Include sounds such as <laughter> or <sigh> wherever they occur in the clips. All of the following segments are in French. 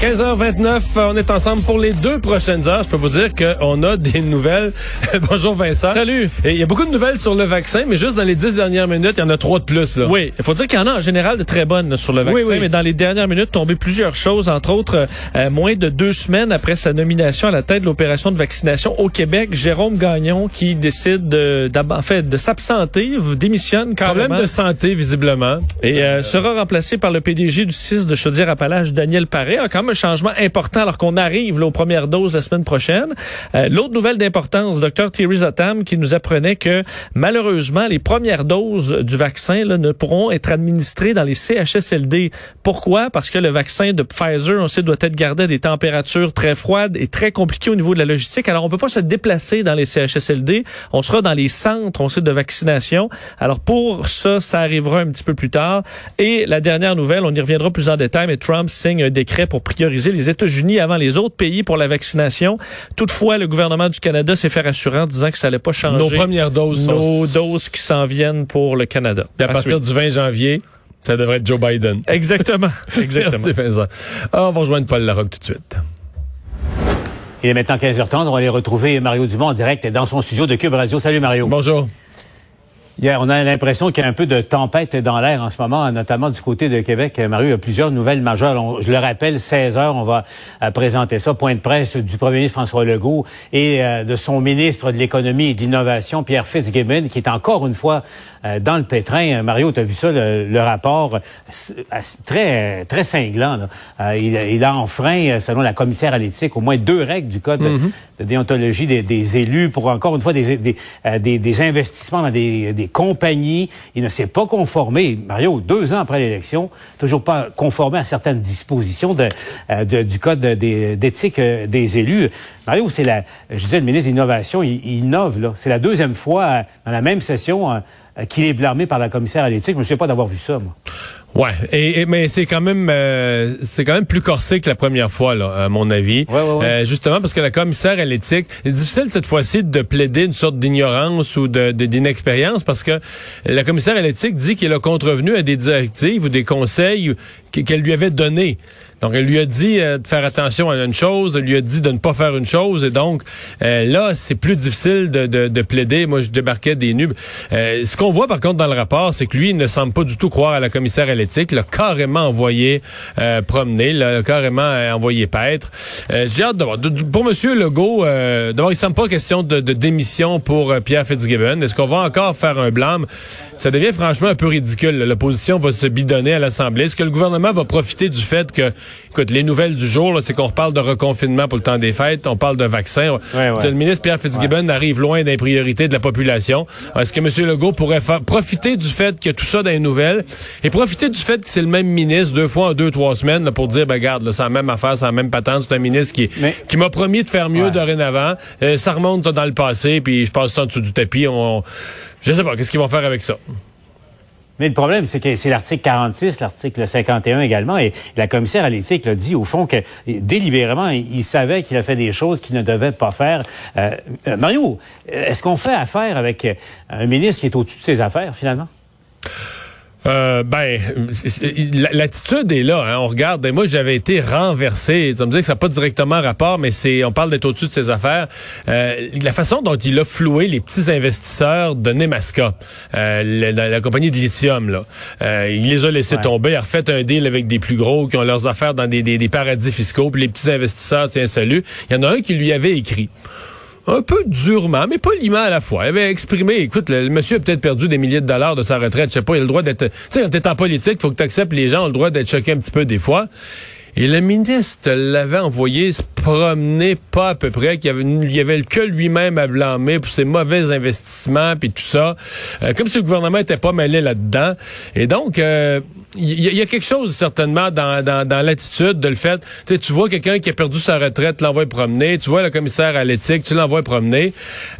15h29, on est ensemble pour les deux prochaines heures. Je peux vous dire qu'on a des nouvelles. <laughs> Bonjour Vincent. Salut. Et il y a beaucoup de nouvelles sur le vaccin, mais juste dans les dix dernières minutes, il y en a trois de plus. Là. Oui, il faut dire qu'il y en a en général de très bonnes là, sur le vaccin, Oui, oui. mais dans les dernières minutes, tombé plusieurs choses, entre autres, euh, moins de deux semaines après sa nomination à la tête de l'opération de vaccination au Québec, Jérôme Gagnon qui décide de, en fait, de s'absenter, démissionne carrément. Problème de santé, visiblement. Et euh, sera remplacé par le PDG du 6 de Chaudière-Appalaches, Daniel Paré. Quand un changement important alors qu'on arrive là, aux premières doses la semaine prochaine. Euh, L'autre nouvelle d'importance, Dr Thierry Zatam, qui nous apprenait que malheureusement, les premières doses du vaccin là, ne pourront être administrées dans les CHSLD. Pourquoi? Parce que le vaccin de Pfizer, on sait, doit être gardé à des températures très froides et très compliquées au niveau de la logistique. Alors, on peut pas se déplacer dans les CHSLD. On sera dans les centres, on sait, de vaccination. Alors, pour ça, ça arrivera un petit peu plus tard. Et la dernière nouvelle, on y reviendra plus en détail, mais Trump signe un décret pour prioriser les États-Unis avant les autres pays pour la vaccination. Toutefois, le gouvernement du Canada s'est fait rassurant en disant que ça allait pas changer Nos premières doses sont- nos doses qui s'en viennent pour le Canada. Puis à À partir du 20 janvier, ça devrait être Joe Biden. Exactement. <laughs> Exactement. Merci Vincent. Ah, on va rejoindre Paul Larocque tout de suite. Il est maintenant 15h30. On va aller retrouver Mario Dumont en direct dans son studio de Cube Radio. Salut Mario. Bonjour. On a l'impression qu'il y a un peu de tempête dans l'air en ce moment, notamment du côté de Québec. Mario, il y a plusieurs nouvelles majeures. On- je le rappelle, 16 heures, on va euh, présenter ça. Point de presse du premier ministre François Legault et euh, de son ministre de l'économie et de l'innovation, Pierre Fitzgibbon, qui est encore une fois euh, dans le pétrin. Mario, tu as vu ça, le, le rapport, très très cinglant. là. Euh, il, il a enfreint, selon la commissaire à l'éthique, au moins deux règles du code de- de déontologie des, des élus pour encore une fois des, des, des, des investissements dans des, compagnies. Il ne s'est pas conformé, Mario, deux ans après l'élection, toujours pas conformé à certaines dispositions de, euh, du code d'éthique euh, des élus. Mario, c'est la, je disais, le ministre de l'Innovation, il, il innove, là. C'est la deuxième fois euh, dans la même session qu'il est blâmé par la commissaire à l'éthique. Je me souviens pas d'avoir vu ça, moi. Ouais, et, et- mais c'est quand même euh, c'est quand même plus corsé que la première fois là, à mon avis. Ouais, ouais, ouais. Euh, justement parce que la commissaire à l'éthique, c'est difficile cette fois-ci de plaider une sorte d'ignorance ou de d'inexpérience parce que la commissaire à l'éthique dit qu'elle a contrevenu à des directives ou des conseils qu- qu'elle lui avait donnés. Donc, elle lui a dit euh, de faire attention à une chose, elle lui a dit de ne pas faire une chose, et donc euh, là, c'est plus difficile de, de, de plaider. Moi, je débarquais des nubes. Euh, ce qu'on voit par contre dans le rapport, c'est que lui, il ne semble pas du tout croire à la commissaire à l'éthique. L'a carrément envoyé promener, l'a carrément envoyé paître. J'ai hâte de voir. Pour Monsieur Legault, d'abord, il semble pas question de, démission pour Pierre Fitzgibbon. Est-ce qu'on va encore faire un blâme? Ça devient franchement un peu ridicule. L'opposition va se bidonner à l'Assemblée. Est-ce que le gouvernement va profiter du fait que, écoute, les nouvelles du jour, c'est qu'on reparle de reconfinement pour le temps des fêtes, on parle de vaccins. Ouais, Le ministre Pierre Fitzgibbon arrive loin des priorités de la population. Est-ce que M. Legault pourrait faire, profiter du fait qu'il y a tout ça dans les nouvelles et profiter du fait que c'est le même ministre deux fois en deux, trois semaines là, pour dire, ben garde, là, c'est la même affaire, c'est la même patente, c'est un ministre qui, Mais- qui m'a promis de faire mieux dorénavant. Euh, ça remonte dans le passé, puis je passe ça en dessous du tapis. On, je sais pas, qu'est-ce qu'ils vont faire avec ça? Mais le problème, c'est que c'est l'article 46, l'article 51 également, et la commissaire à l'éthique l'a dit, au fond, que délibérément, il, savait qu'il a fait des choses qu'il ne devait pas faire. Euh, euh, Mario, est-ce qu'on fait affaire avec un ministre qui est au-dessus de ses affaires, finalement? Euh, ben, l'attitude est là. Hein. On regarde. ben, moi, j'avais été renversé. Ça me dit que ça n'a pas directement rapport, mais c'est, on parle d'être au-dessus de ses affaires. Euh, la façon dont il a floué les petits investisseurs de Nemaska, euh, la, compagnie de lithium, là, euh, il les a laissés Ouais. tomber. Il a refait un deal avec des plus gros qui ont leurs affaires dans des, des- des paradis fiscaux. Puis les petits investisseurs, tiens, salut. Il y en a un qui lui avait écrit un peu durement, mais poliment à la fois. Il avait exprimé, écoute, le, monsieur a peut-être perdu des milliers de dollars de sa retraite, je sais pas, il a le droit d'être... Tu sais, quand t'es en politique, faut que tu acceptes les gens ont le droit d'être choqués un petit peu des fois. Et le ministre l'avait envoyé se promener pas à peu près, qu'il y avait, il y avait que lui-même à blâmer pour ses mauvais investissements puis tout ça. Euh, comme si le gouvernement était pas mêlé là-dedans. Et donc, euh, il y, a quelque chose certainement dans, dans, dans l'attitude de le fait. Tu vois quelqu'un qui a perdu sa retraite, l'envoie promener. Tu vois le commissaire à l'éthique, tu l'envoies promener.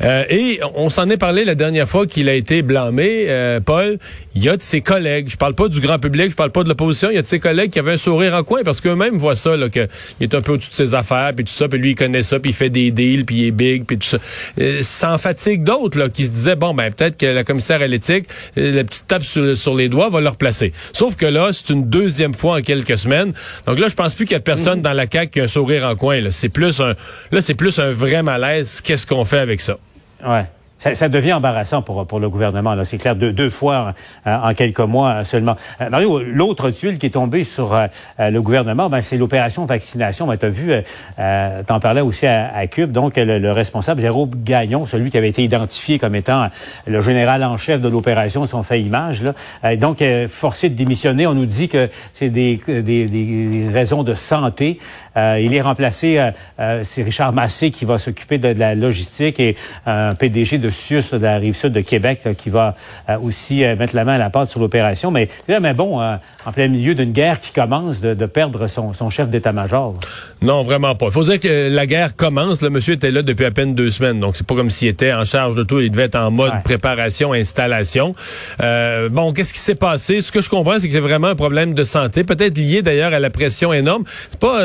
Euh, et on s'en est parlé la dernière fois qu'il a été blâmé, euh, Paul. Il y a de ses collègues. Je parle pas du grand public, je parle pas de l'opposition. Il y a de ses collègues qui avaient un sourire en coin parce qu'eux-mêmes voient ça, là, qu'il est un peu au-dessus de ses affaires, puis tout ça, puis lui il connaît ça, puis il fait des deals, puis il est big, puis tout ça. Euh, sans fatigue d'autres là qui se disaient bon ben peut-être que la commissaire à l'éthique, la petite tape sur, sur les doigts va le replacer. Sauf que là, c'est une deuxième fois en quelques semaines. Donc là, je pense plus qu'il y a personne dans la CAQ qui a un sourire en coin. C'est plus un, là, c'est plus un vrai malaise. Qu'est-ce qu'on fait avec ça? Ouais. Ça, ça, devient embarrassant pour, pour le gouvernement. C'est clair, deux, deux fois euh, en quelques mois seulement. Euh, l'autre tuile qui est tombée sur euh, le gouvernement, ben, c'est l'opération vaccination. Ben, tu vu, euh, t'en parlais aussi à, à Cube, donc le, responsable Jérôme Gagnon, celui qui avait été identifié comme étant le général en chef de l'opération, son fait image. Là, donc forcé de démissionner. On nous dit que c'est des, des, des, raisons de santé. Il est remplacé, c'est Richard Massé qui va s'occuper de, de, la logistique et un PDG de Sius, de la rive sud de Québec, qui va euh, aussi euh, mettre la main à la pâte sur l'opération. Mais, mais bon, euh, en plein milieu d'une guerre qui commence, de, perdre son, chef d'état-major. Non, vraiment pas. Il faut dire que la guerre commence. Le monsieur était là depuis à peine deux semaines, donc c'est pas comme s'il était en charge de tout. Il devait être en mode préparation, installation. bon, qu'est-ce qui s'est passé? Ce que je comprends, c'est que c'est vraiment un problème de santé, peut-être lié d'ailleurs à la pression énorme. C'est pas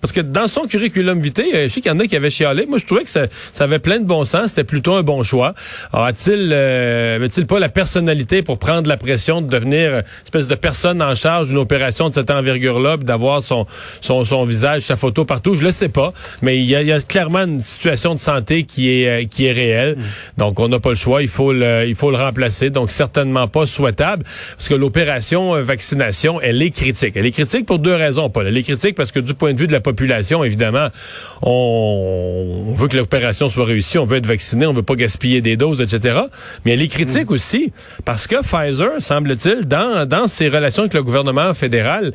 parce que dans son curriculum vitae, je sais qu'il y en a qui avaient chialé. Moi, je trouvais que ça, ça avait plein de bon sens. C'était plutôt un bon choix. Alors, a-t-il, euh, il pas la personnalité pour prendre la pression de devenir une espèce de personne en charge d'une opération de cette envergure-là, d'avoir son, son, son visage, sa photo partout? Je le sais pas, mais il y a, clairement une situation de santé qui est, euh, qui est réelle. Mm. Donc, on n'a pas le choix. Il faut le, il faut le remplacer. Donc, certainement pas souhaitable parce que l'opération euh, vaccination, elle est critique. Elle est critique pour deux raisons, Paul. Elle est critique parce que du point de vue de la population, évidemment, on, on veut que l'opération soit réussie, on veut être vacciné, on veut pas gaspiller des doses, etc. Mais elle est critique mm. aussi parce que Pfizer, semble-t-il, dans, dans ses relations avec le gouvernement fédéral,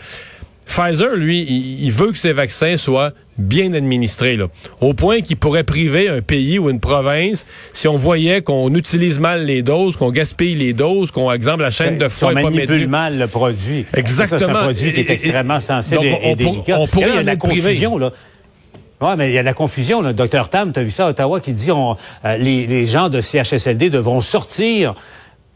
Pfizer, lui, il, veut que ses vaccins soient bien administrés, là, au point qu'il pourrait priver un pays ou une province si on voyait qu'on utilise mal les doses, qu'on gaspille les doses, qu'on, exemple, la chaîne de foie on manipule mal le produit. Exactement. C'est un produit qui est extrêmement sensible et, délicat. On pourrait il y a la confusion, là. Oui, mais il y a la confusion. Le docteur Tam, tu as vu ça à Ottawa, qui dit on, euh, les, les gens de CHSLD devront sortir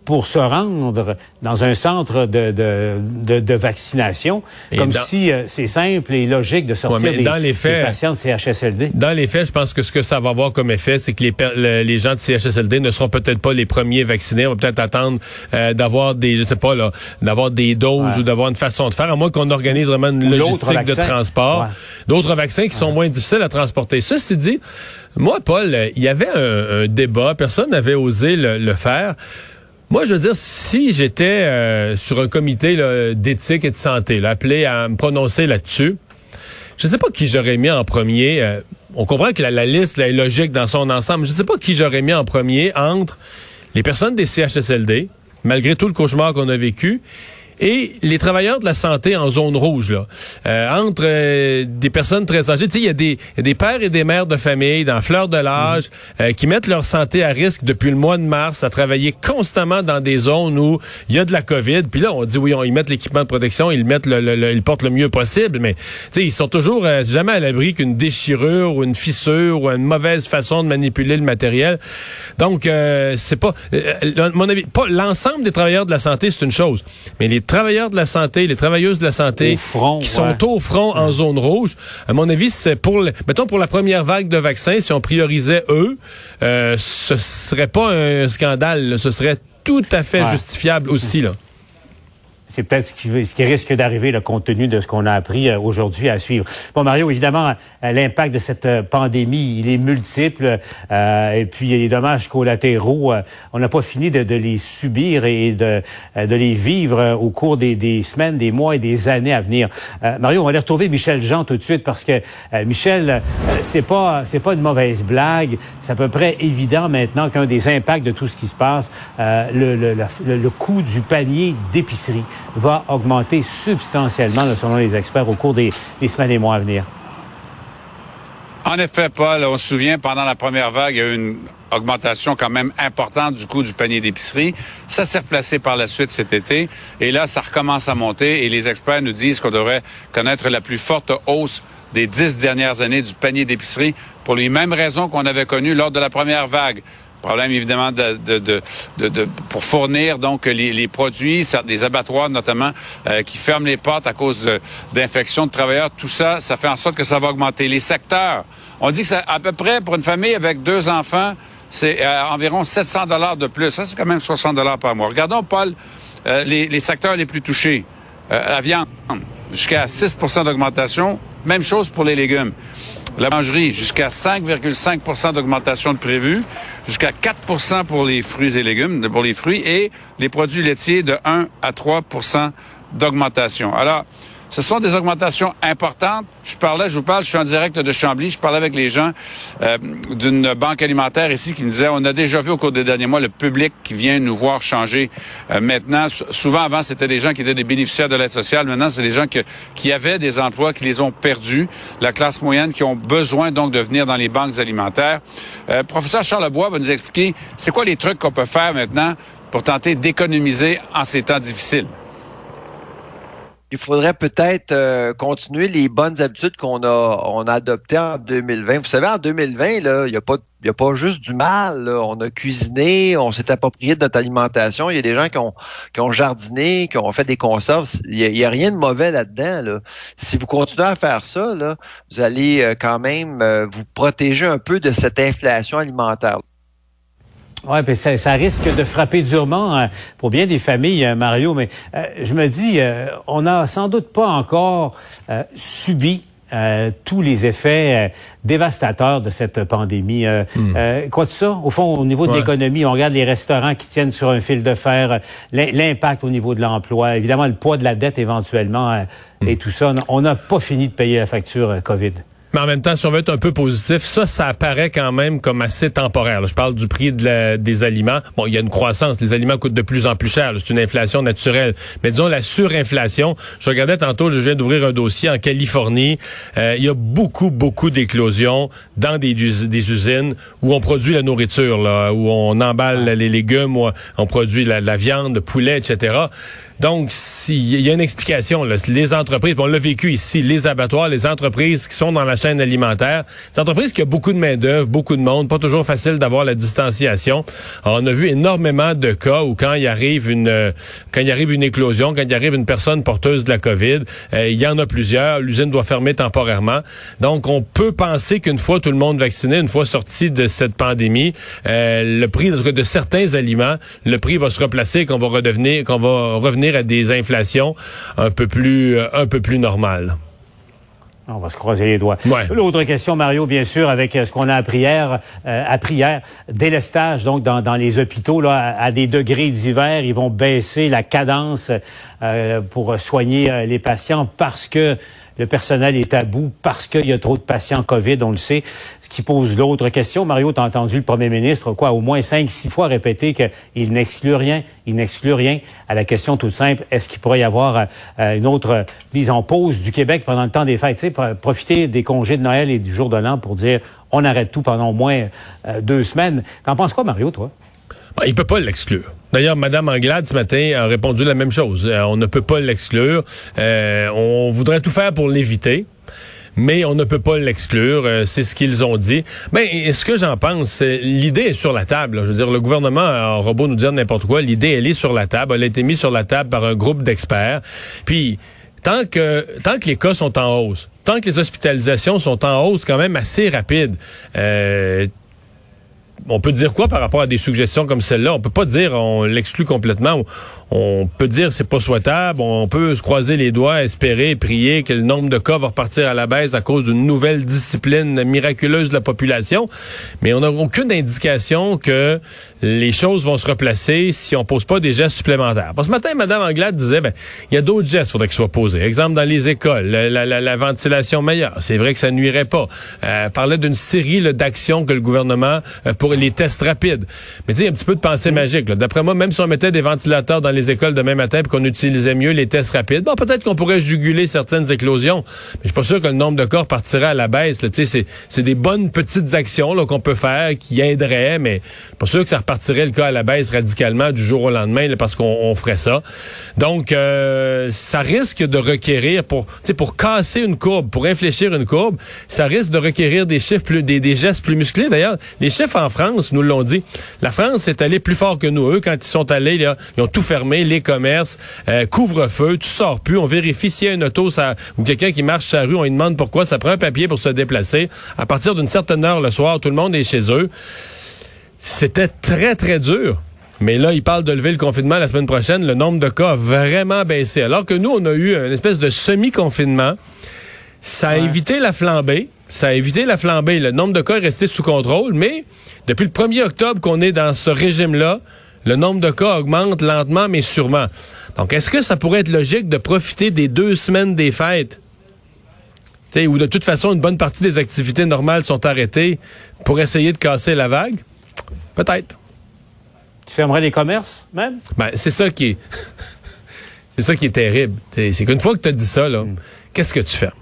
pour se rendre dans un centre de, de, de, vaccination, comme si euh, c'est simple et logique de sortir des, dans les faits, patients de CHSLD. Dans les faits, je pense que ce que ça va avoir comme effet, c'est que les, les gens de CHSLD ne seront peut-être pas les premiers vaccinés. On va peut-être attendre euh, d'avoir des, je sais pas là, d'avoir des doses ou d'avoir une façon de faire, à moins qu'on organise vraiment une logistique de transport. D'autres vaccins qui sont moins difficiles à transporter. Ceci dit, moi, Paul, il y avait un, débat, personne n'avait osé le, le faire. Moi, je veux dire, si j'étais euh, sur un comité d'éthique et de santé, là, appelé à me prononcer là-dessus, je ne sais pas qui j'aurais mis en premier. Euh, on comprend que la, liste est logique dans son ensemble. Je ne sais pas qui j'aurais mis en premier entre les personnes des CHSLD, malgré tout le cauchemar qu'on a vécu, et les travailleurs de la santé en zone rouge, là, euh, entre euh, des personnes très âgées, tu sais, il y, a des, des pères et des mères de famille dans fleur de l'âge mhm. euh, qui mettent leur santé à risque depuis le mois de mars à travailler constamment dans des zones où il y a de la COVID. Puis là, on dit oui, on, ils mettent l'équipement de protection, ils le mettent, le, le, ils portent le mieux possible, mais tu sais, ils sont toujours jamais à l'abri qu'une déchirure ou une fissure ou une mauvaise façon de manipuler le matériel. Donc, c'est pas, mon avis, pas l'ensemble des travailleurs de la santé, c'est une chose, mais les travailleurs de la santé, les travailleuses de la santé qui sont au front en zone rouge, à mon avis, c'est pour, le, mettons pour la première vague de vaccins, si on priorisait eux, euh, ce serait pas un scandale, ce serait tout à fait justifiable aussi là c'est peut-être ce qui, ce qui risque d'arriver, le compte tenu de ce qu'on a appris euh, aujourd'hui à suivre. Bon, Mario, évidemment, euh, l'impact de cette euh, pandémie, il est multiple. et puis, il y a des dommages collatéraux. on n'a pas fini de, de, les subir et de, de les vivre au cours des, des, semaines, des mois et des années à venir. Mario, on va aller retrouver Michel Jean tout de suite parce que, Michel, c'est pas c'est pas une mauvaise blague. C'est à peu près évident maintenant qu'un des impacts de tout ce qui se passe, le, le, le, le coût du panier d'épicerie va augmenter substantiellement, selon les experts, au cours des, semaines et mois à venir. En effet, Paul, on se souvient, pendant la première vague, il y a eu une augmentation quand même importante du coût du panier d'épicerie. Ça s'est replacé par la suite cet été. Et là, ça recommence à monter. Et les experts nous disent qu'on devrait connaître la plus forte hausse des dix dernières années du panier d'épicerie pour les mêmes raisons qu'on avait connues lors de la première vague. Problème évidemment de, de, de, de pour fournir donc les, les, produits, les abattoirs notamment euh, qui ferment les portes à cause d'infections de, travailleurs. Tout ça, ça fait en sorte que ça va augmenter. Les secteurs, on dit que c'est à peu près pour une famille avec deux enfants, c'est euh, environ 700 dollars de plus. Ça, c'est quand même 60 dollars par mois. Regardons, Paul, euh, les, les, secteurs les plus touchés. la viande, jusqu'à 6% d'augmentation. Même chose pour les légumes. La mangerie, jusqu'à 5,5% d'augmentation de prévu, jusqu'à 4% pour les fruits et légumes, pour les fruits, et les produits laitiers de 1 à 3% d'augmentation. Alors, ce sont des augmentations importantes. Je parlais, je vous parle, je suis en direct de Chambly, je parlais avec les gens euh, d'une banque alimentaire ici qui nous disait, on a déjà vu au cours des derniers mois le public qui vient nous voir changer. Euh, maintenant, souvent avant, c'était des gens qui étaient des bénéficiaires de l'aide sociale. Maintenant, c'est des gens qui avaient des emplois, qui les ont perdus. La classe moyenne qui ont besoin donc de venir dans les banques alimentaires. Euh, professeur Charles Bois va nous expliquer, c'est quoi les trucs qu'on peut faire maintenant pour tenter d'économiser en ces temps difficiles? Il faudrait peut-être euh, continuer les bonnes habitudes qu'on a, on a adoptées en 2020. Vous savez, en 2020, là, il n'y a pas a pas juste du mal. On a cuisiné, on s'est approprié de notre alimentation. Il y a des gens qui ont, qui ont jardiné, qui ont fait des conserves. Il n'y a, rien de mauvais là-dedans. Là. Si vous continuez à faire ça, là, vous allez euh, quand même euh, vous protéger un peu de cette inflation alimentaire. Oui, puis ça, ça, risque de frapper durement hein, pour bien des familles, hein, Mario. Mais euh, je me dis, euh, on n'a sans doute pas encore euh, subi tous les effets dévastateurs de cette pandémie. Hmm. quoi de ça? Au fond, au niveau de l'économie, on regarde les restaurants qui tiennent sur un fil de fer, l'impact au niveau de l'emploi, évidemment le poids de la dette éventuellement hmm. et tout ça. On n'a pas fini de payer la facture COVID. Mais en même temps, si on veut être un peu positif, ça, ça apparaît quand même comme assez temporaire. Je parle du prix de des aliments. Bon, il y a une croissance. Les aliments coûtent de plus en plus cher. C'est une inflation naturelle. Mais disons, la surinflation. Je regardais tantôt, je viens d'ouvrir un dossier en Californie. Euh, il y a beaucoup, beaucoup d'éclosions dans des, des, usines où on produit la nourriture, là, où on emballe les légumes, où on produit la, la viande, le poulet, etc. Donc, il y a une explication. Là. Les entreprises, on l'a vécu ici, les abattoirs, les entreprises qui sont dans la chaîne alimentaire, des entreprises qui ont beaucoup de main-d'œuvre, beaucoup de monde, pas toujours facile d'avoir la distanciation. on a vu énormément de cas où quand il arrive une quand il arrive une éclosion, quand il arrive une personne porteuse de la COVID, euh, il y en a plusieurs, l'usine doit fermer temporairement. Donc, on peut penser qu'une fois tout le monde vacciné, une fois sorti de cette pandémie, euh, le prix de, de certains aliments, le prix va se replacer, qu'on va redevenir, qu'on va revenir à des inflations un peu plus, euh, un peu plus normales. On va se croiser les doigts. L'autre question, Mario, bien sûr, avec euh, ce qu'on a appris hier, euh, appris hier, délestage donc dans, dans les hôpitaux là, à, des degrés divers, ils vont baisser la cadence euh, pour soigner les patients parce que le personnel est à bout parce qu'il y a trop de patients COVID, on le sait. Ce qui pose l'autre question. Mario, tu as entendu le premier ministre, quoi, au moins cinq, six fois répéter qu'il n'exclut rien, il n'exclut rien à la question toute simple, est-ce qu'il pourrait y avoir euh, une autre mise en pause du Québec pendant le temps des fêtes, profiter des congés de Noël et du jour de l'an pour dire on arrête tout pendant au moins euh, deux semaines. T'en penses quoi, Mario, toi? Il peut pas l'exclure. D'ailleurs, Mme Anglade, ce matin, a répondu la même chose. Euh, on ne peut pas l'exclure. Euh, on voudrait tout faire pour l'éviter mais on ne peut pas l'exclure. Euh, c'est ce qu'ils ont dit. Mais ce que j'en pense, l'idée est sur la table. Je veux dire, le gouvernement a robot nous dire n'importe quoi. L'idée, elle est sur la table. Elle a été mise sur la table par un groupe d'experts. Puis, tant que tant que les cas sont en hausse, tant que les hospitalisations sont en hausse quand même assez rapide, euh, on peut dire quoi par rapport à des suggestions comme celle-là? On peut pas dire on l'exclut complètement. On peut dire c'est pas souhaitable. On peut se croiser les doigts, espérer, prier que le nombre de cas va repartir à la baisse à cause d'une nouvelle discipline miraculeuse de la population. Mais on n'a aucune indication que les choses vont se replacer si on pose pas des gestes supplémentaires. Que ce matin, Mme Anglade disait, ben, il y a d'autres gestes faudrait qu'ils soient posés. Exemple, dans les écoles, la, ventilation meilleure. C'est vrai que ça nuirait pas. Euh, parlait d'une série d'actions que le gouvernement euh, pour les tests rapides. Mais tu sais, un petit peu de pensée magique. D'après moi, même si on mettait des ventilateurs dans les écoles demain matin et qu'on utilisait mieux les tests rapides, bon, peut-être qu'on pourrait juguler certaines éclosions. Mais je suis pas sûr que le nombre de corps partirait à la baisse. Tu sais, c'est des bonnes petites actions qu'on peut faire qui aideraient, mais je suis pas sûr que ça repartirait le cas à la baisse radicalement du jour au lendemain parce qu'on ferait ça. Donc, euh, ça risque de requérir pour, pour casser une courbe, pour infléchir une courbe, ça risque de requérir des chiffres plus, des, des gestes plus musclés. D'ailleurs, les chefs en France nous l'ont dit. La France est allée plus fort que nous. Eux, quand ils sont allés, là, ils ont tout fermé, les commerces, euh, couvre-feu, tu sors plus. On vérifie s'il y a une auto ça, ou quelqu'un qui marche sur la rue, on lui demande pourquoi. Ça prend un papier pour se déplacer. À partir d'une certaine heure le soir, tout le monde est chez eux. C'était très, très dur. Mais là, il parle de lever le confinement la semaine prochaine. Le nombre de cas a vraiment baissé. Alors que nous, on a eu une espèce de semi-confinement. Ça a évité la flambée. Ça a évité la flambée. Le nombre de cas est resté sous contrôle. Mais depuis le 1er octobre qu'on est dans ce régime-là, le nombre de cas augmente lentement, mais sûrement. Donc, est-ce que ça pourrait être logique de profiter des deux semaines des fêtes? où de toute façon, une bonne partie des activités normales sont arrêtées pour essayer de casser la vague? Peut-être. Tu fermerais les commerces, même? Ben, c'est ça qui est. <laughs> c'est ça qui est terrible. C'est qu'une fois que tu as dit ça, là, hmm. qu'est-ce que tu fermes?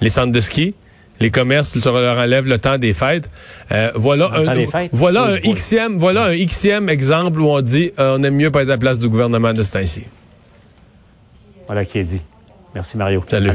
Les centres de ski? Les commerces, leur enlèves le temps des fêtes. Euh, voilà un, voilà un xème, voilà un xème exemple où on dit euh, on aime mieux pas être à la place du gouvernement de ce temps-ci. Voilà qui est dit. Merci Mario. Salut.